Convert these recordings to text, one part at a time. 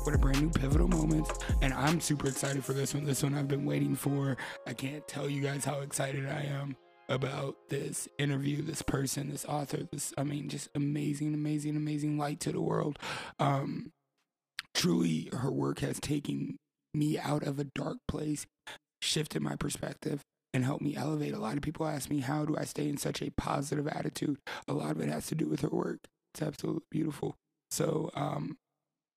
Back with a brand new pivotal moment, and I'm super excited for this one. This one I've been waiting for. I can't tell you guys how excited I am about this interview, this person, this author, this, I mean, just amazing, amazing, amazing light to the world. Um, truly, her work has taken me out of a dark place, shifted my perspective, and helped me elevate. A lot of people ask me, how do I stay in such a positive attitude? A lot of it has to do with her work. It's absolutely beautiful. So, um,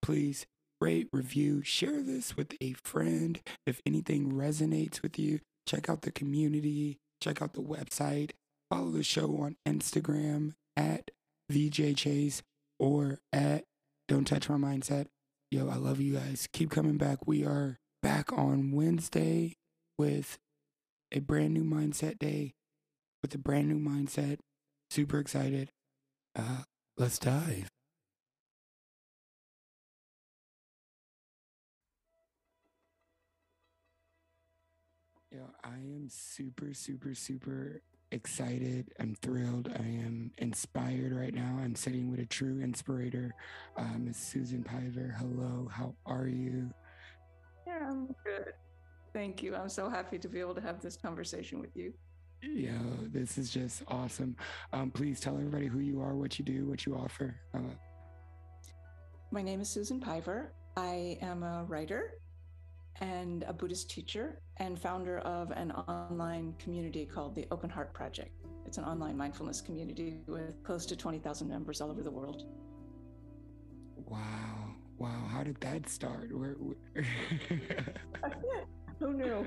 please rate, review, share this with a friend. If anything resonates with you, check out the community, check out the website, follow the show on Instagram at VJ Chase or at Don't Touch My Mindset. Yo, I love you guys. Keep coming back. We are back on Wednesday with a brand new mindset day with a brand new mindset. Super excited. Uh, let's dive. I am super, super, super excited. I'm thrilled. I am inspired right now. I'm sitting with a true inspirator, uh, Miss Susan Piver. Hello, how are you? Yeah, I'm good. Thank you. I'm so happy to be able to have this conversation with you. Yo, this is just awesome. Um, please tell everybody who you are, what you do, what you offer. Uh, My name is Susan Piver. I am a writer and a Buddhist teacher and founder of an online community called the Open Heart Project. It's an online mindfulness community with close to 20,000 members all over the world. wow, wow. How did that start? Where? where... Who knew?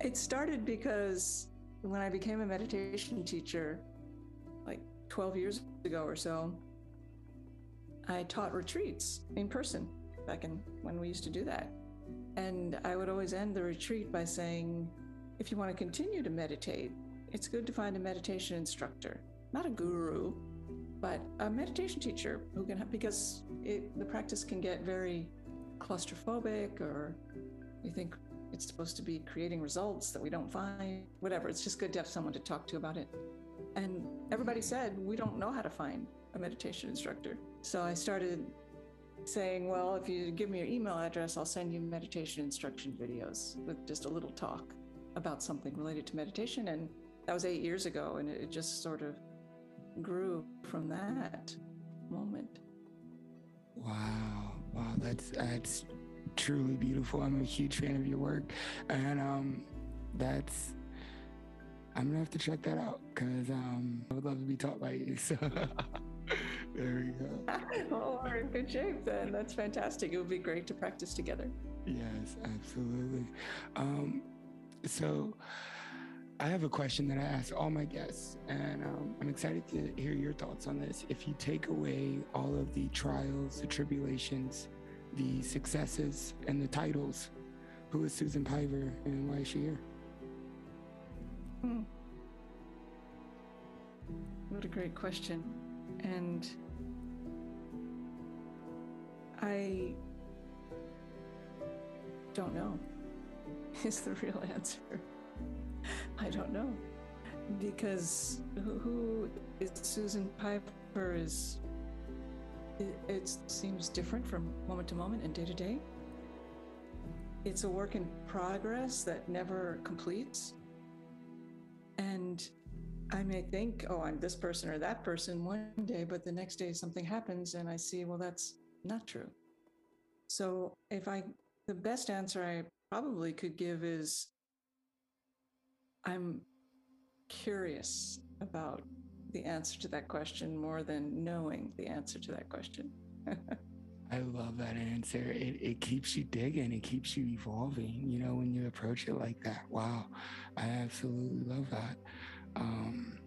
It started because when I became a meditation teacher, like 12 years ago or so, I taught retreats in person back in when we used to do that. And I would always end the retreat by saying, if you want to continue to meditate, it's good to find a meditation instructor, not a guru, but a meditation teacher who can help because it, the practice can get very claustrophobic or we think it's supposed to be creating results that we don't find, whatever. It's just good to have someone to talk to about it. And everybody said, we don't know how to find a meditation instructor. So I started saying, well, if you give me your email address, I'll send you meditation instruction videos with just a little talk about something related to meditation. And that was eight years ago. And it just sort of grew from that moment. Wow, wow, that's that's truly beautiful. I'm a huge fan of your work, and um, that's I'm gonna have to check that out because um, I would love to be taught by you. So there you go. well, we're in good shape then. That's fantastic. It would be great to practice together. Yes, absolutely. Um, so I have a question that I ask all my guests, and um, I'm excited to hear your thoughts on this. If you take away all of the trials, the tribulations, the successes, and the titles, who is Susan Piver and why is she here? Hmm. What a great question. And I don't know, is the real answer. I don't know. Because who, is Susan Piver is it seems different from moment to moment and day to day. It's a work in progress that never completes. And I may think, oh, I'm this person or that person one day, but the next day something happens and I see, well, that's not true. So if I, the best answer I probably could give is I'm curious about the answer to that question more than knowing the answer to that question. I love that answer. It, it keeps you digging, it keeps you evolving, you know, when you approach it like that. Wow. I absolutely love that. Um,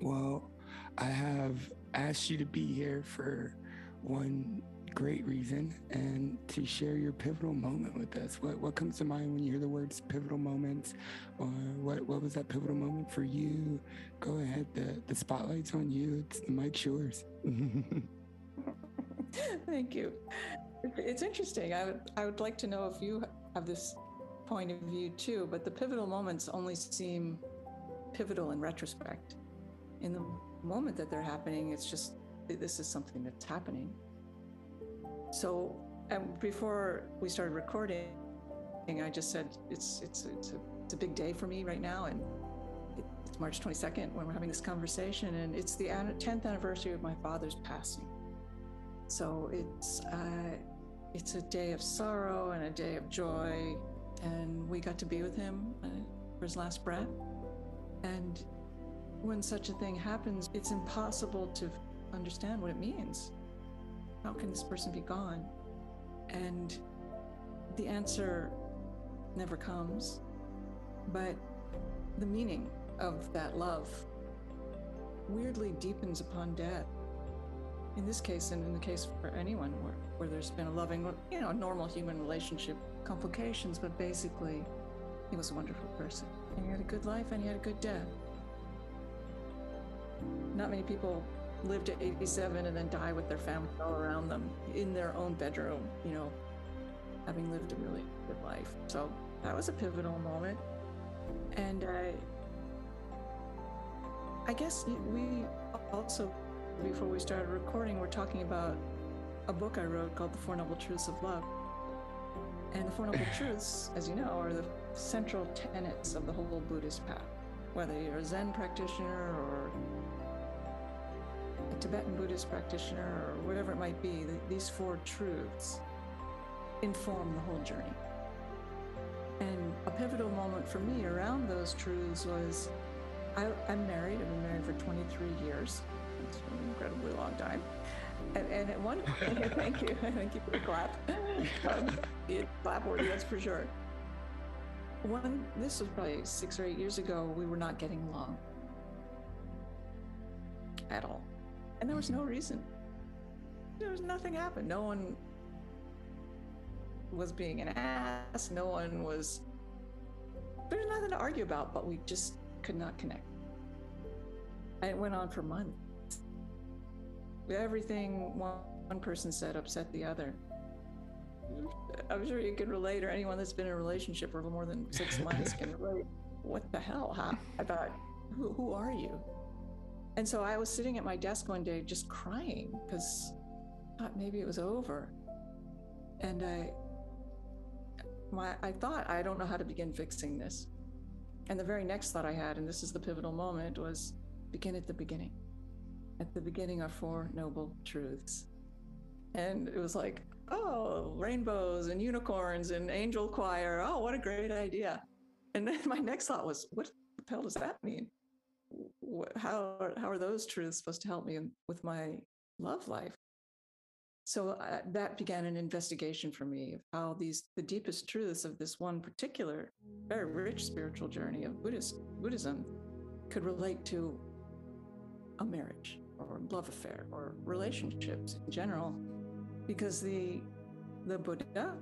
well, I have asked you to be here for one great reason and to share your pivotal moment with us. What what comes to mind when you hear the words pivotal moments? Or what what was that pivotal moment for you? Go ahead, the the spotlight's on you. It's the mic's yours. Thank you. It's interesting. I would I would like to know if you have this point of view too, but the pivotal moments only seem pivotal in retrospect. In the moment that they're happening, it's just this is something that's happening. So, before we started recording, I just said it's it's it's a, it's a big day for me right now, and it's March 22nd when we're having this conversation, and it's the 10th anniversary of my father's passing. So it's uh, it's a day of sorrow and a day of joy, and we got to be with him uh, for his last breath. And when such a thing happens, it's impossible to understand what it means. How can this person be gone? And the answer never comes, but the meaning of that love weirdly deepens upon death. In this case, and in the case for anyone where, where there's been a loving, you know, normal human relationship complications, but basically, he was a wonderful person. And he had a good life and he had a good death. Not many people live to 87 and then die with their family all around them in their own bedroom, you know, having lived a really good life. So that was a pivotal moment. And I, I guess we also, before we started recording, we're talking about a book I wrote called The Four Noble Truths of Love. And the Four Noble Truths, as you know, are the central tenets of the whole Buddhist path. Whether you're a Zen practitioner or a Tibetan Buddhist practitioner or whatever it might be, these four truths inform the whole journey. And a pivotal moment for me around those truths was I, am married. I've been married for 23 years. It's an incredibly long time. And, and at one point, thank you, thank you for the clap. Um, clap worthy, that's for sure. One, this was probably six or eight years ago. We were not getting along at all. And there was no reason. There was nothing happened. No one was being an ass. No one was. There's nothing to argue about, but we just could not connect. And it went on for months. Everything one, one person said upset the other. I'm sure you can relate, or anyone that's been in a relationship for more than six months can relate. What the hell? Huh? I thought, who, who are you? And so I was sitting at my desk one day just crying because I thought maybe it was over. And I, my, I thought, I don't know how to begin fixing this. And the very next thought I had, and this is the pivotal moment, was begin at the beginning. At the beginning are four noble truths. And it was like, oh, rainbows and unicorns and angel choir. Oh, what a great idea. And then my next thought was, what the hell does that mean? how are, how are those truths supposed to help me with my love life? So uh, that began an investigation for me of how these the deepest truths of this one particular very rich spiritual journey of Buddhist Buddhism could relate to a marriage or love affair or relationships in general because the the Buddha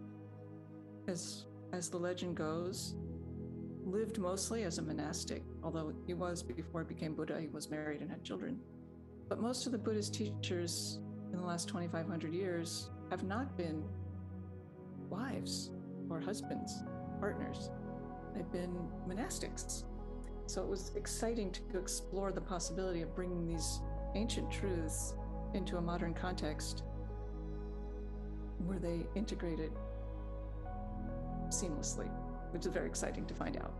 as as the legend goes lived mostly as a monastic, although he was, before he became Buddha, he was married and had children. But most of the Buddhist teachers in the last 2,500 years have not been wives or husbands, partners. They've been monastics. So it was exciting to explore the possibility of bringing these ancient truths into a modern context where they integrated seamlessly which is very exciting to find out.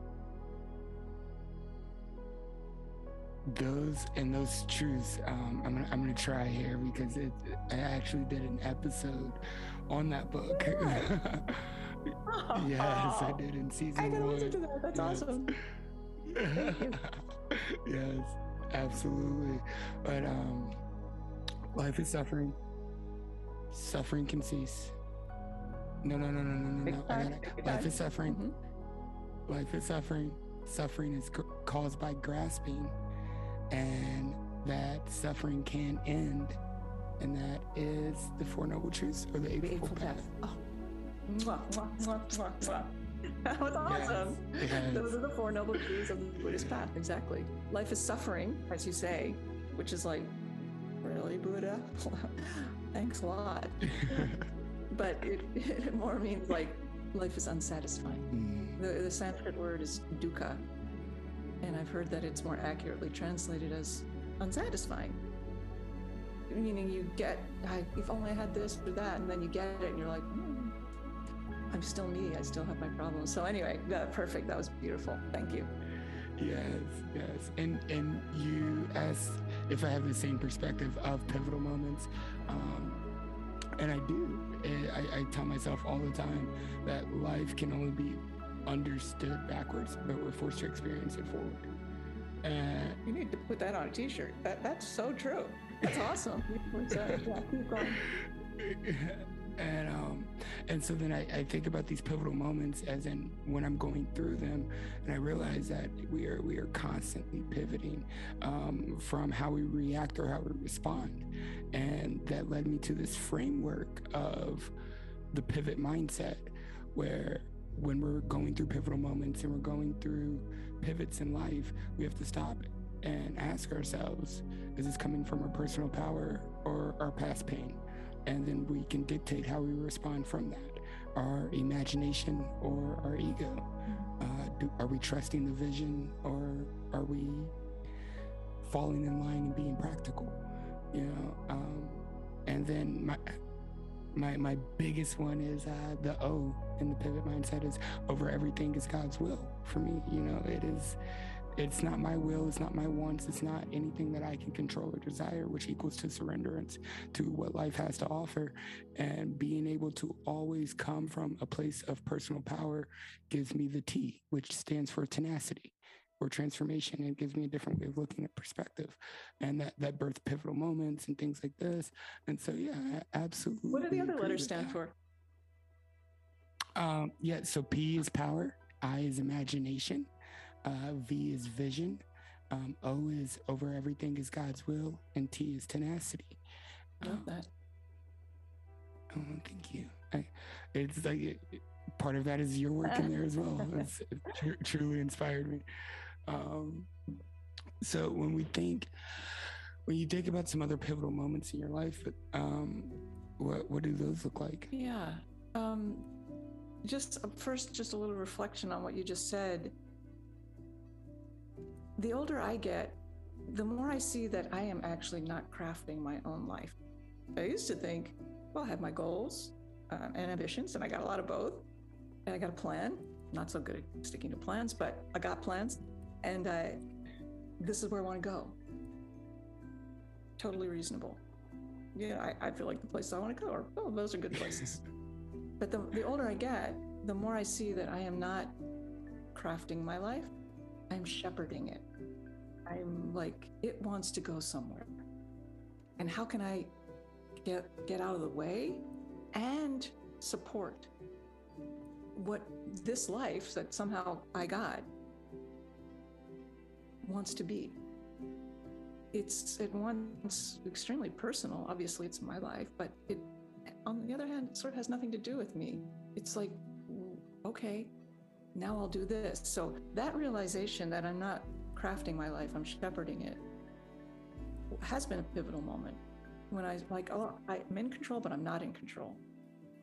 Those and those truths, um, I'm gonna I'm gonna try here because it, I actually did an episode on that book. yes, I did in season I gotta one. listen to that. That's yes. awesome. yes, absolutely. But um, life is suffering. Suffering can cease. No, no, no, no, no, no, no. Life is suffering. Mm-hmm. Life is suffering. Suffering is caused by grasping, and that suffering can end, and that is the Four Noble Truths or the Eightfold Path. Path. Oh. Mwah, mwah, mwah, mwah. That was awesome. Yes, yes. Those are the Four Noble Truths of the Buddhist path. Exactly. Life is suffering, as you say, which is like, really, Buddha? Thanks a lot. but it, it more means like life is unsatisfying. Mm. The, the Sanskrit word is dukkha, and I've heard that it's more accurately translated as unsatisfying. Meaning you get, I, if only I had this or that, and then you get it, and you're like, hmm, I'm still me. I still have my problems. So anyway, perfect. That was beautiful. Thank you. Yes, yes, and and you as if I have the same perspective of pivotal moments, um, and I do. I, I tell myself all the time that life can only be understood backwards, but we're forced to experience it forward. And you need to put that on a T-shirt. That that's so true. That's awesome. yeah, keep going. and um, and so then I, I think about these pivotal moments as in when I'm going through them, and I realize that we are we are constantly pivoting um, from how we react or how we respond, and that led me to this framework of the pivot mindset, where when we're going through pivotal moments and we're going through pivots in life, we have to stop and ask ourselves: Is this coming from our personal power or our past pain? And then we can dictate how we respond from that. Our imagination or our ego. Uh, do, are we trusting the vision or are we falling in line and being practical? You know um, and then my my my biggest one is uh, the O in the pivot mindset is over everything is God's will for me. You know, it is it's not my will, it's not my wants, it's not anything that I can control or desire, which equals to surrenderance to what life has to offer. And being able to always come from a place of personal power gives me the T, which stands for tenacity or transformation. It gives me a different way of looking at perspective. And that that birth pivotal moments and things like this. And so yeah, absolutely. What do the other letters stand for? Um, yeah, so P is power, I is imagination, uh, v is vision. Um, o is over everything is God's will, and T is tenacity. I love um, that. Oh, thank you. I, it's like it, part of that is your work in there as well. It's, it tr- truly inspired me. Um, so when we think, when you think about some other pivotal moments in your life, um, what what do those look like? Yeah. Um, just uh, first, just a little reflection on what you just said the older I get, the more I see that I am actually not crafting my own life. I used to think, well, I have my goals uh, and ambitions, and I got a lot of both. And I got a plan. Not so good at sticking to plans, but I got plans, and I, this is where I want to go. Totally reasonable. Yeah, I, I feel like the places I want to go are, oh, those are good places. but the, the older I get, the more I see that I am not crafting my life, I'm shepherding it. I'm like, it wants to go somewhere. And how can I get get out of the way and support what this life that somehow I got wants to be? It's at once extremely personal. Obviously, it's my life, but it, on the other hand, sort of has nothing to do with me. It's like, okay, now I'll do this. So that realization that I'm not crafting my life, I'm shepherding it, has been a pivotal moment when I was like, oh, I'm in control, but I'm not in control.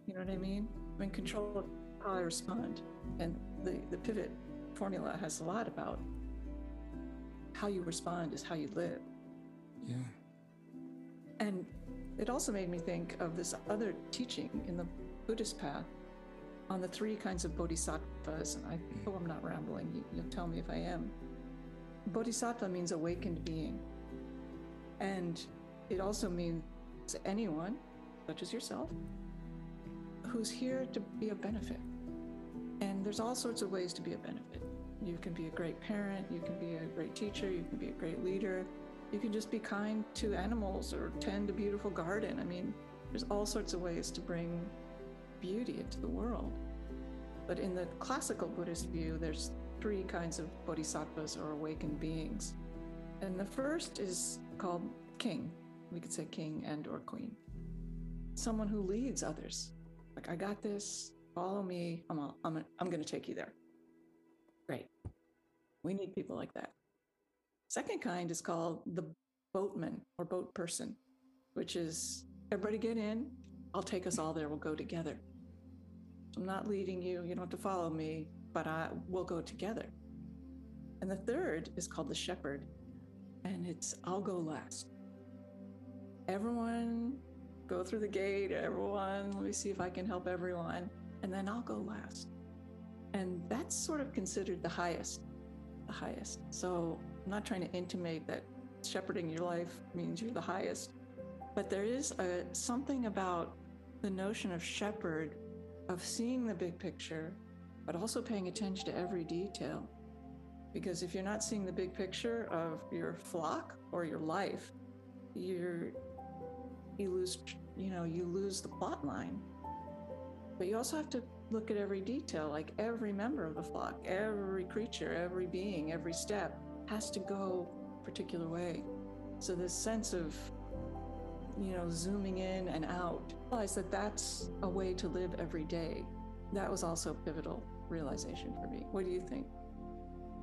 You know what I mean? I'm in control of how I respond. And the, the pivot formula has a lot about how you respond is how you live. Yeah. And it also made me think of this other teaching in the Buddhist path on the three kinds of bodhisattvas. And I hmm. hope I'm not rambling. You, you'll tell me if I am. Bodhisattva means awakened being. And it also means anyone, such as yourself, who's here to be a benefit. And there's all sorts of ways to be a benefit. You can be a great parent, you can be a great teacher, you can be a great leader, you can just be kind to animals or tend a beautiful garden. I mean, there's all sorts of ways to bring beauty into the world. But in the classical Buddhist view, there's three kinds of bodhisattvas or awakened beings. And the first is called king. We could say king and or queen. Someone who leads others. Like, I got this, follow me, I'm, a, I'm, a, I'm going to take you there. Great. We need people like that. Second kind is called the boatman or boat person, which is everybody get in, I'll take us all there, we'll go together. I'm not leading you, you don't have to follow me, but I will go together. And the third is called the shepherd, and it's I'll go last. Everyone go through the gate, everyone, let me see if I can help everyone, and then I'll go last. And that's sort of considered the highest, the highest. So I'm not trying to intimate that shepherding your life means you're the highest, but there is a, something about the notion of shepherd, of seeing the big picture, but also paying attention to every detail. Because if you're not seeing the big picture of your flock or your life, you're you lose you know you lose the plot line. But you also have to look at every detail, like every member of the flock, every creature, every being, every step has to go a particular way. So this sense of you know zooming in and out, realize that that's a way to live every day. That was also a pivotal realization for me. What do you think?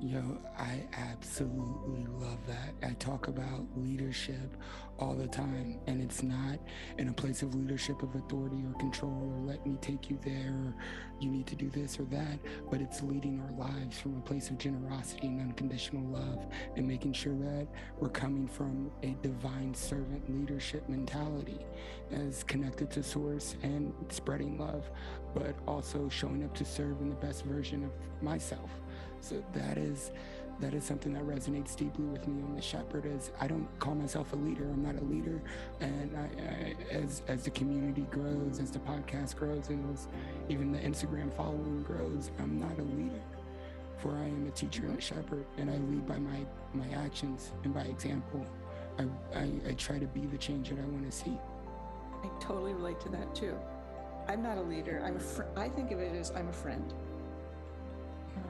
Yo, I absolutely love that. I talk about leadership all the time, and it's not in a place of leadership of authority or control or let me take you there or you need to do this or that, but it's leading our lives from a place of generosity and unconditional love and making sure that we're coming from a divine servant leadership mentality as connected to source and spreading love, but also showing up to serve in the best version of myself. So that is that is something that resonates deeply with me on the shepherd is I don't call myself a leader. I'm not a leader. And I, I, as as the community grows, as the podcast grows, and as even the Instagram following grows, I'm not a leader. For I am a teacher and a shepherd, and I lead by my my actions and by example. I, I, I try to be the change that I want to see. I totally relate to that too. I'm not a leader. I'm a fr- I think of it as I'm a friend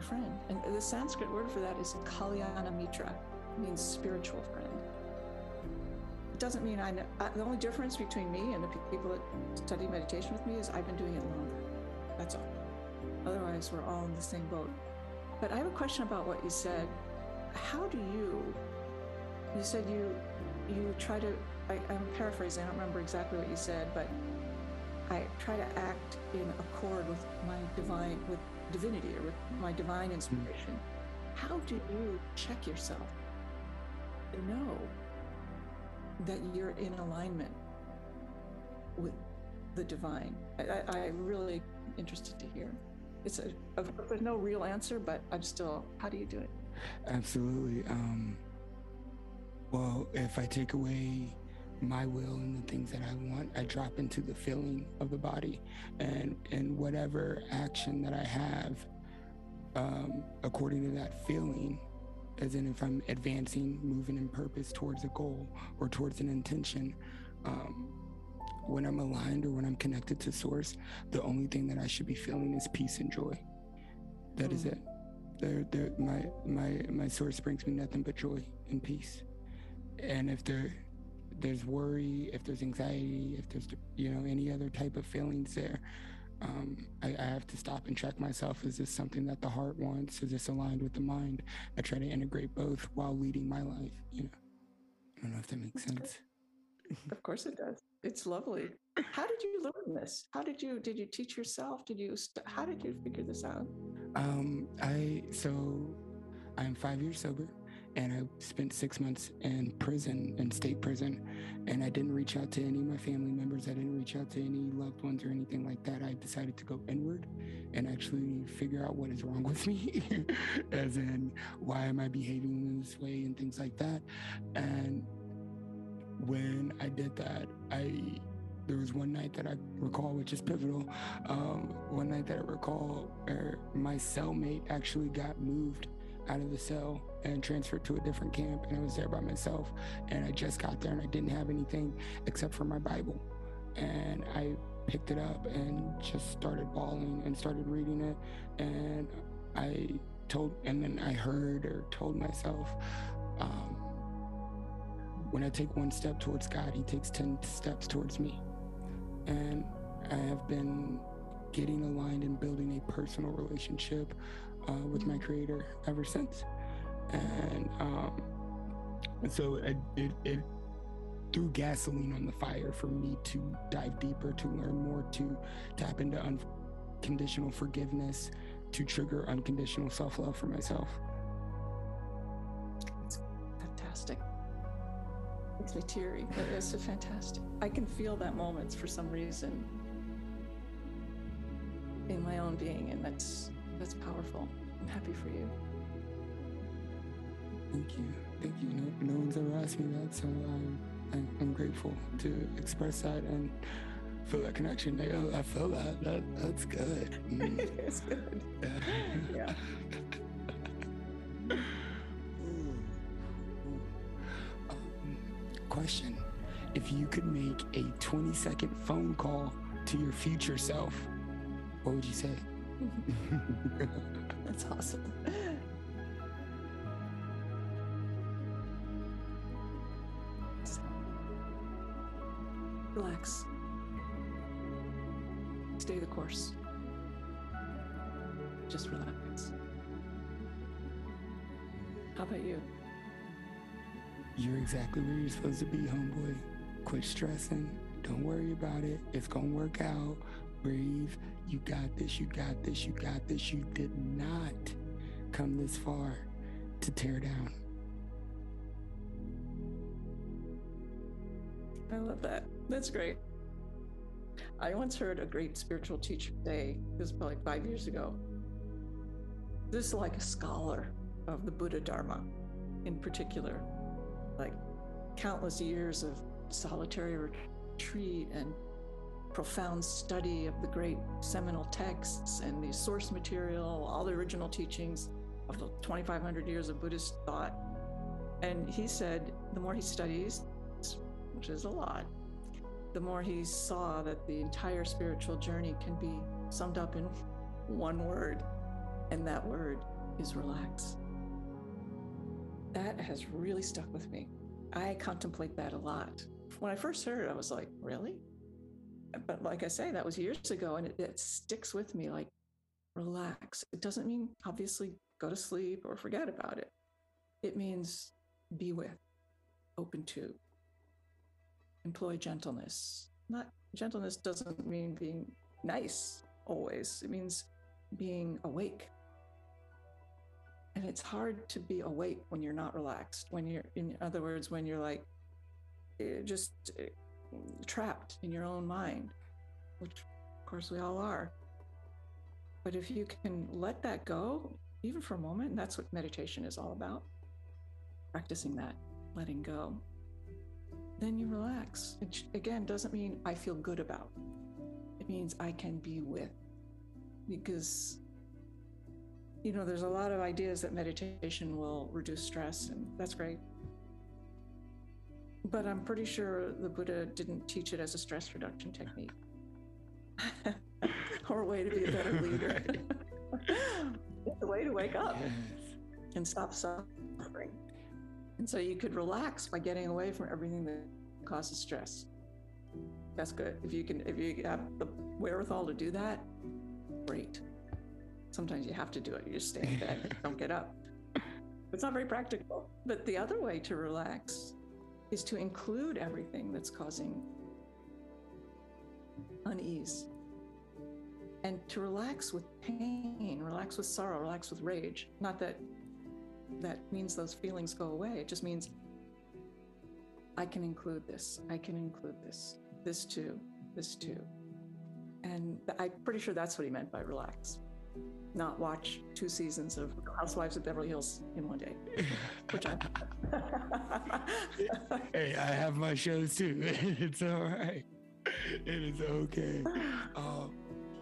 friend. And the Sanskrit word for that is Kalyana Mitra, means spiritual friend. It doesn't mean I know. The only difference between me and the people that study meditation with me is I've been doing it longer. That's all. Otherwise, we're all in the same boat. But I have a question about what you said. How do you? You said you you try to. I, I'm paraphrasing. I don't remember exactly what you said, but I try to act in accord with my divine, with divinity or with my divine hmm. inspiration. How do you check yourself to know that you're in alignment with the divine? I, am really interested to hear. It's a, a, there's no real answer, but I'm still. How do you do it? Absolutely. Um, well, if I take away my will and the things that I want, I drop into the feeling of the body and and whatever action that I have um, according to that feeling, as in if I'm advancing, moving in purpose towards a goal or towards an intention. Um, when I'm aligned or when I'm connected to source, the only thing that I should be feeling is peace and joy. That mm. is it. There, there, my my my source brings me nothing but joy and peace. And if there there's worry, if there's anxiety, if there's you know any other type of feelings there, um, I, I, have to stop and check myself. Is this something that the heart wants? Is this aligned with the mind? I try to integrate both while leading my life. You know, I don't know if that makes sense. Of course it does. It's lovely. How did you learn this? How did you did you teach yourself? Did you st- how did you figure this out? Um, I so I'm five years sober and I spent six months in prison, in state prison, and I didn't reach out to any of my family members. I didn't reach out to any loved ones or anything like that. I decided to go inward and actually figure out what is wrong with me, as in why am I behaving in this way and things like that. And when I did that, I there was one night that I recall, which is pivotal. Um, one night that I recall, er, my cellmate actually got moved out of the cell and transferred to a different camp and I was there by myself and I just got there and I didn't have anything except for my Bible and I picked it up and just started bawling and started reading it and I told and then I heard or told myself um, when I take one step towards God, He takes 10 steps towards me. And I have been getting aligned and building a personal relationship uh, with my Creator ever since. And um, so it, it, it threw gasoline on the fire for me to dive deeper, to learn more, to tap into unconditional forgiveness, to trigger unconditional self love for myself. It's fantastic. Makes me teary. But it's so fantastic. I can feel that moments for some reason in my own being, and that's that's powerful. I'm happy for you. Thank you. Thank you. No, no one's ever asked me that, so um, I'm, I'm grateful to express that and feel that connection. I, I feel that. that that's good. Mm. it is good. yeah. Um, question If you could make a 20 second phone call to your future self, what would you say? That's awesome. Relax. Stay the course. Just relax. How about you? You're exactly where you're supposed to be, homeboy. Quit stressing. Don't worry about it. It's gonna work out. Breathe. You got this. You got this. You got this. You did not come this far to tear down. I love that. That's great. I once heard a great spiritual teacher say, this was probably five years ago, this is like a scholar of the Buddha Dharma in particular, like countless years of solitary retreat and profound study of the great seminal texts and the source material, all the original teachings of the 2,500 years of Buddhist thought. And he said the more he studies, which is a lot, the more he saw that the entire spiritual journey can be summed up in one word, and that word is relax. That has really stuck with me. I contemplate that a lot. When I first heard it, I was like, really? But like I say, that was years ago, and it, it sticks with me like, relax. It doesn't mean, obviously, go to sleep or forget about it. It means be with, open to, employ gentleness. Not gentleness doesn't mean being nice always. It means being awake. And it's hard to be awake when you're not relaxed. When you're, in other words, when you're like eh, just eh, trapped in your own mind, which of course we all are. But if you can let that go, even for a moment, that's what meditation is all about practicing that, letting go then you relax. It again doesn't mean I feel good about. It means I can be with. Because you know, there's a lot of ideas that meditation will reduce stress and that's great. But I'm pretty sure the Buddha didn't teach it as a stress reduction technique. or a way to be a better leader. it's a way to wake up and stop suffering. And so you could relax by getting away from everything that causes stress. That's good. If you can, if you have the wherewithal to do that, great. Sometimes you have to do it. You just stay in bed, don't get up. It's not very practical. But the other way to relax is to include everything that's causing unease and to relax with pain, relax with sorrow, relax with rage. Not that that means those feelings go away. It just means I can include this. I can include this. This too. This too. And I'm pretty sure that's what he meant by relax. Not watch two seasons of Housewives of Beverly Hills in one day. Which I. hey, I have my shows too. it's all right. It is okay. Uh,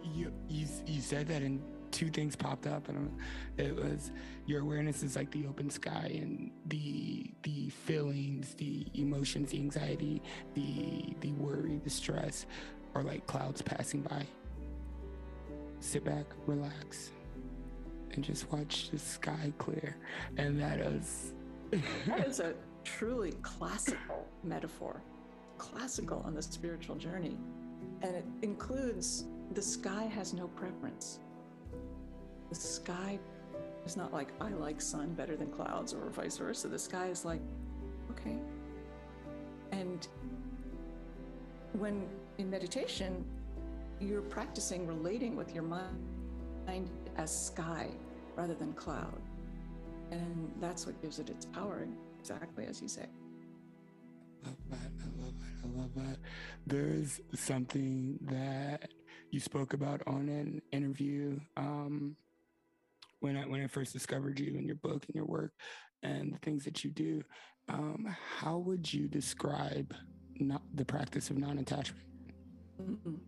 you you you said that in two things popped up, and it was your awareness is like the open sky, and the the feelings, the emotions, the anxiety, the the worry, the stress, are like clouds passing by. Sit back, relax, and just watch the sky clear, and that is. that is a truly classical metaphor, classical on the spiritual journey. And it includes the sky has no preference. The sky is not like, I like sun better than clouds or vice versa. The sky is like, okay. And when in meditation, you're practicing relating with your mind as sky rather than cloud. And that's what gives it its power, exactly as you say. Love that. I love that. I love that. There's something that you spoke about on an interview um, when I when I first discovered you and your book and your work and the things that you do. Um, how would you describe not the practice of non-attachment? Mm-mm.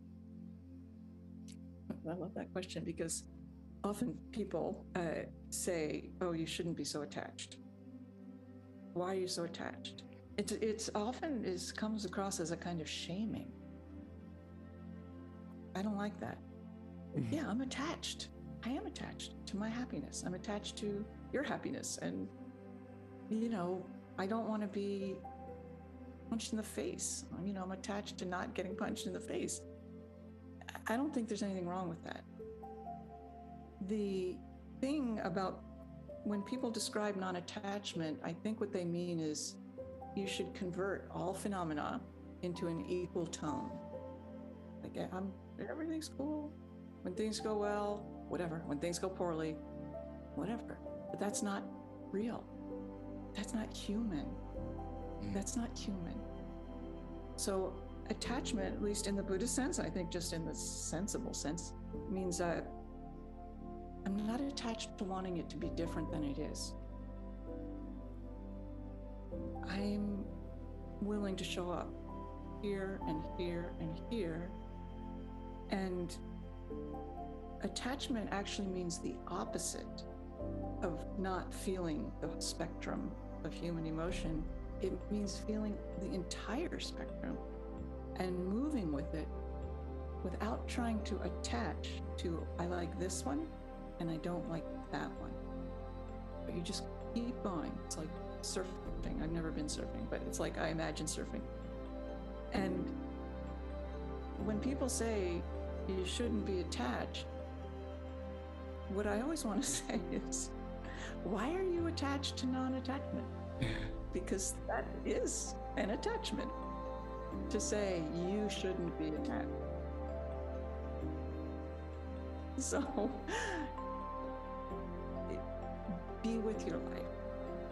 I love that question because often people uh, say, "Oh, you shouldn't be so attached." Why are you so attached? It's it's often is comes across as a kind of shaming. I don't like that. Mm-hmm. Yeah, I'm attached. I am attached to my happiness. I'm attached to your happiness, and you know, I don't want to be punched in the face. You know, I'm attached to not getting punched in the face. I don't think there's anything wrong with that. The thing about when people describe non attachment, I think what they mean is you should convert all phenomena into an equal tone. Like, I'm, everything's cool. When things go well, whatever. When things go poorly, whatever. But that's not real. That's not human. Mm. That's not human. So, attachment, at least in the Buddhist sense, I think just in the sensible sense, means that I'm not attached to wanting it to be different than it is. I'm willing to show up here and here and here. And attachment actually means the opposite of not feeling the spectrum of human emotion. It means feeling the entire spectrum and moving with it without trying to attach to, I like this one and I don't like that one. But you just keep going. It's like surfing. I've never been surfing, but it's like I imagine surfing. And when people say you shouldn't be attached, what I always want to say is, why are you attached to non attachment? because that is an attachment to say you shouldn't be attached. So, be with your life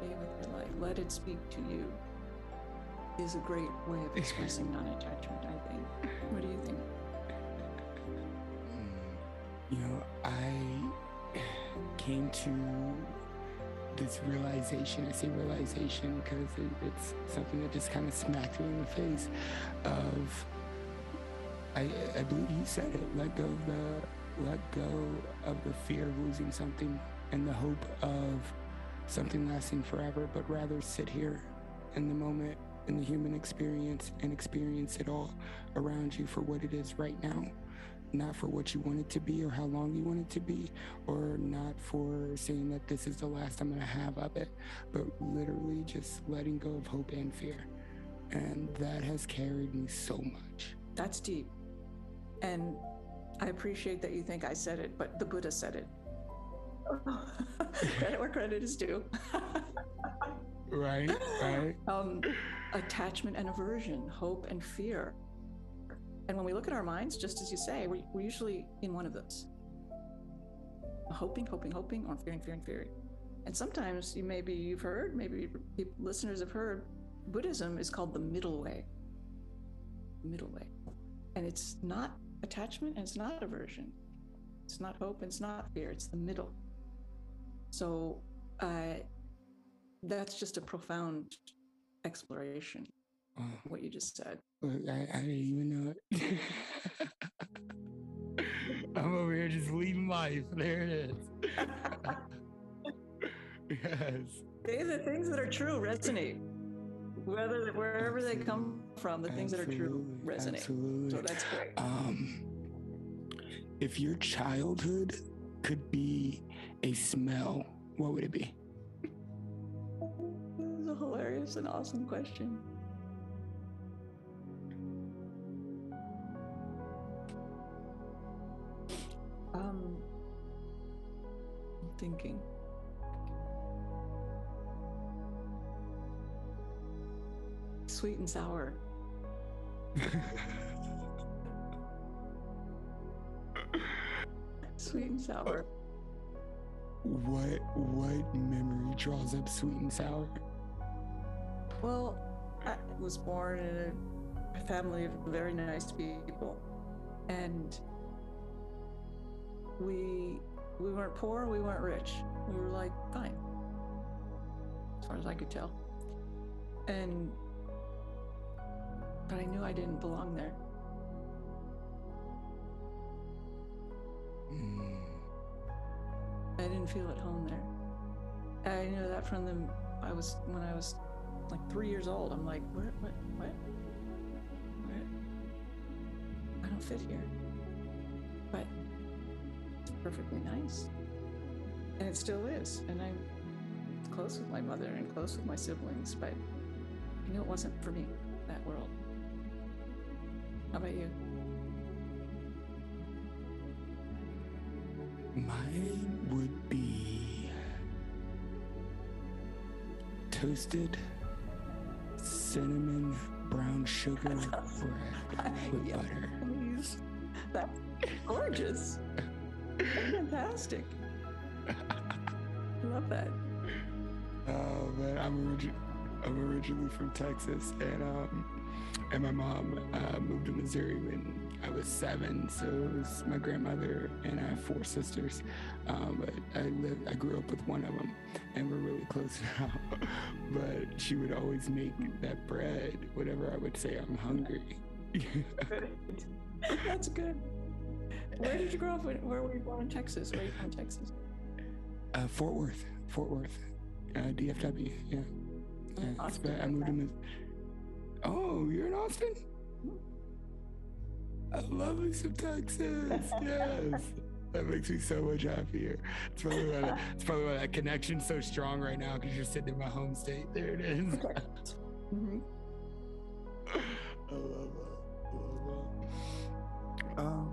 be with your life. Let it speak to you is a great way of expressing non-attachment, I think. What do you think? You know, I came to this realization. I say realization because it, it's something that just kind of smacked me in the face of, I, I believe you said it, let go of the, let go of the fear of losing something and the hope of something lasting forever, but rather sit here in the moment, in the human experience, and experience it all around you for what it is right now. Not for what you want it to be or how long you want it to be, or not for saying that this is the last I'm going to have of it, but literally just letting go of hope and fear. And that has carried me so much. That's deep. And I appreciate that you think I said it, but the Buddha said it. credit where credit is due. right, right. Um, attachment and aversion, hope and fear. And when we look at our minds, just as you say, we're, we're usually in one of those hoping, hoping, hoping, or fearing, fearing, fearing. And sometimes you maybe you've heard, maybe listeners have heard, Buddhism is called the middle way. Middle way. And it's not attachment and it's not aversion. It's not hope and it's not fear. It's the middle. So uh, that's just a profound exploration. Uh, what you just said. I, I didn't even know it. I'm over here just leading life. There it is. yes. They, the things that are true resonate. Whether wherever they come from, the things absolutely, that are true resonate. Absolutely. So that's great. Um, if your childhood could be a smell, what would it be? Hilarious and awesome question. Thinking. Sweet and sour. Sweet and sour. what what memory draws up sweet and sour? Well, I was born in a family of very nice people, and we we weren't poor, we weren't rich. We were like fine, as far as I could tell. And but I knew I didn't belong there. I didn't feel at home there. I knew that from the I was when I was like three years old. I'm like, what, what, what, what? I don't fit here. Perfectly nice, and it still is. And I'm close with my mother and close with my siblings, but I knew it wasn't for me. That world. How about you? mine would be toasted cinnamon brown sugar bread with Yeah. butter. Please. That's gorgeous. Fantastic. I love that. Oh man, I'm origi- I'm originally from Texas, and um, and my mom uh, moved to Missouri when I was seven. So it was my grandmother and I have four sisters. Um, but I lived, I grew up with one of them, and we're really close now. but she would always make that bread whenever I would say I'm hungry. That's good. Where did you grow up? Where were you born in Texas? Where are you from, Texas? uh, Fort Worth, Fort Worth, uh, DFW. Yeah. yeah Austin. I moved. Mis- oh, you're in Austin. I love me some Texas. Yes. That makes me so much happier. It's probably why that, it's probably why that connection's so strong right now because you're sitting in my home state. There it is. hmm I love that. I love that. Um,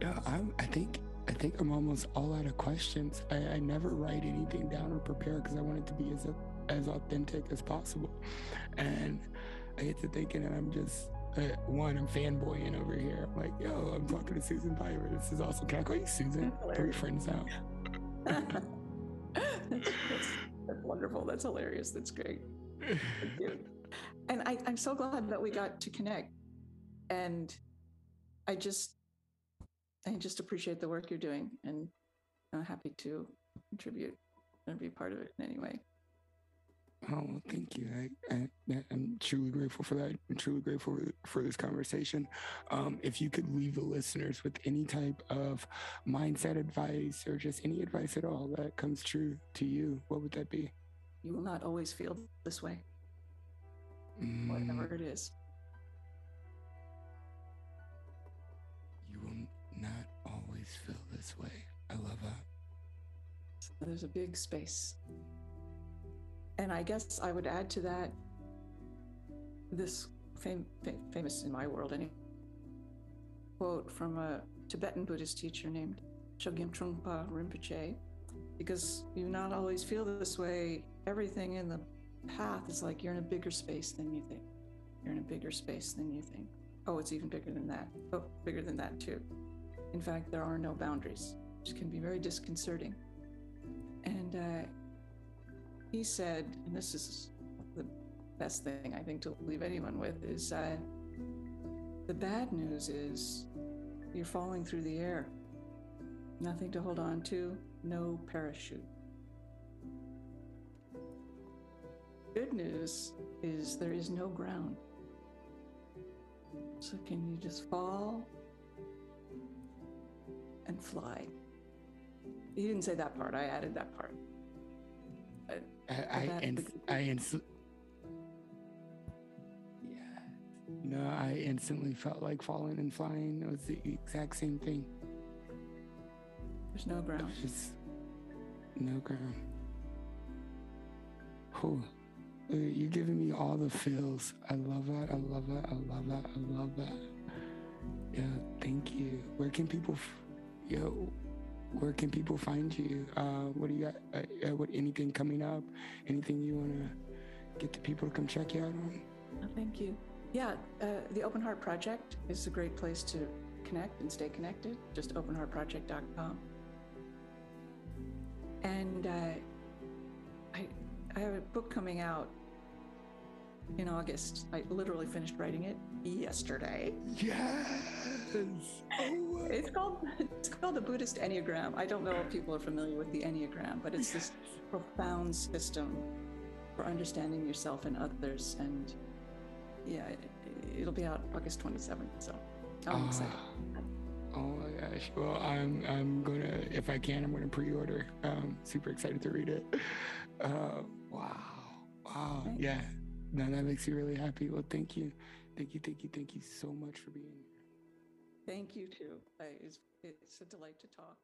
yeah, I'm, I think I think I'm almost all out of questions. I, I never write anything down or prepare because I want it to be as as authentic as possible. And I get to thinking, and I'm just uh, one, I'm fanboying over here. I'm like, yo, I'm talking to Susan Piver. This is awesome. Can I call you Susan? We friends now? that's, that's, that's wonderful. That's hilarious. That's great. And I, I'm so glad that we got to connect. And I just, I just appreciate the work you're doing, and I'm happy to contribute and be part of it in any way. Oh, well, thank you. I, I, I'm truly grateful for that. I'm truly grateful for, for this conversation. Um, if you could leave the listeners with any type of mindset advice or just any advice at all that comes true to you, what would that be? You will not always feel this way, Mm, whatever it is. This way. I love that. There's a big space. And I guess I would add to that this fam- fam- famous in my world any quote from a Tibetan Buddhist teacher named Chogyam Trungpa Rinpoche. Because you not always feel this way, everything in the path is like you're in a bigger space than you think. You're in a bigger space than you think. Oh, it's even bigger than that. Oh, bigger than that too. In fact, there are no boundaries, which can be very disconcerting. And uh, he said, and this is the best thing I think to leave anyone with, is uh, the bad news is you're falling through the air. Nothing to hold on to, no parachute. Good news is there is no ground. So can you just fall and fly? He didn't say that part. I added that part. I, I, that ins- I ins- yeah. No, I instantly felt like falling and flying. It was the exact same thing. There's no ground. just no ground. Whew. You're giving me all the feels. I love that. I love that. I love that. I love that. Yeah, thank you. Where can people, f- yo, where can people find you? Uh, what do you got? Uh, uh, what anything coming up? Anything you want to get the people to come check you out on? Oh, thank you. Yeah, uh, the Open Heart Project is a great place to connect and stay connected. Just openheartproject.com. And uh, I, I have a book coming out in August. I literally finished writing it yesterday. Yes. Oh, It's called it's called the Buddhist Enneagram. I don't know if people are familiar with the Enneagram, but it's this profound system for understanding yourself and others. And yeah, it, it'll be out August 27th. So I'm excited. Ah. Oh my gosh. Well, I'm I'm gonna if I can I'm gonna pre-order. Um, super excited to read it. Uh, wow. Wow. Thanks. Yeah. No, that makes me really happy. Well, thank you, thank you, thank you, thank you so much for being here. Thank you too. It's, it's a delight to talk.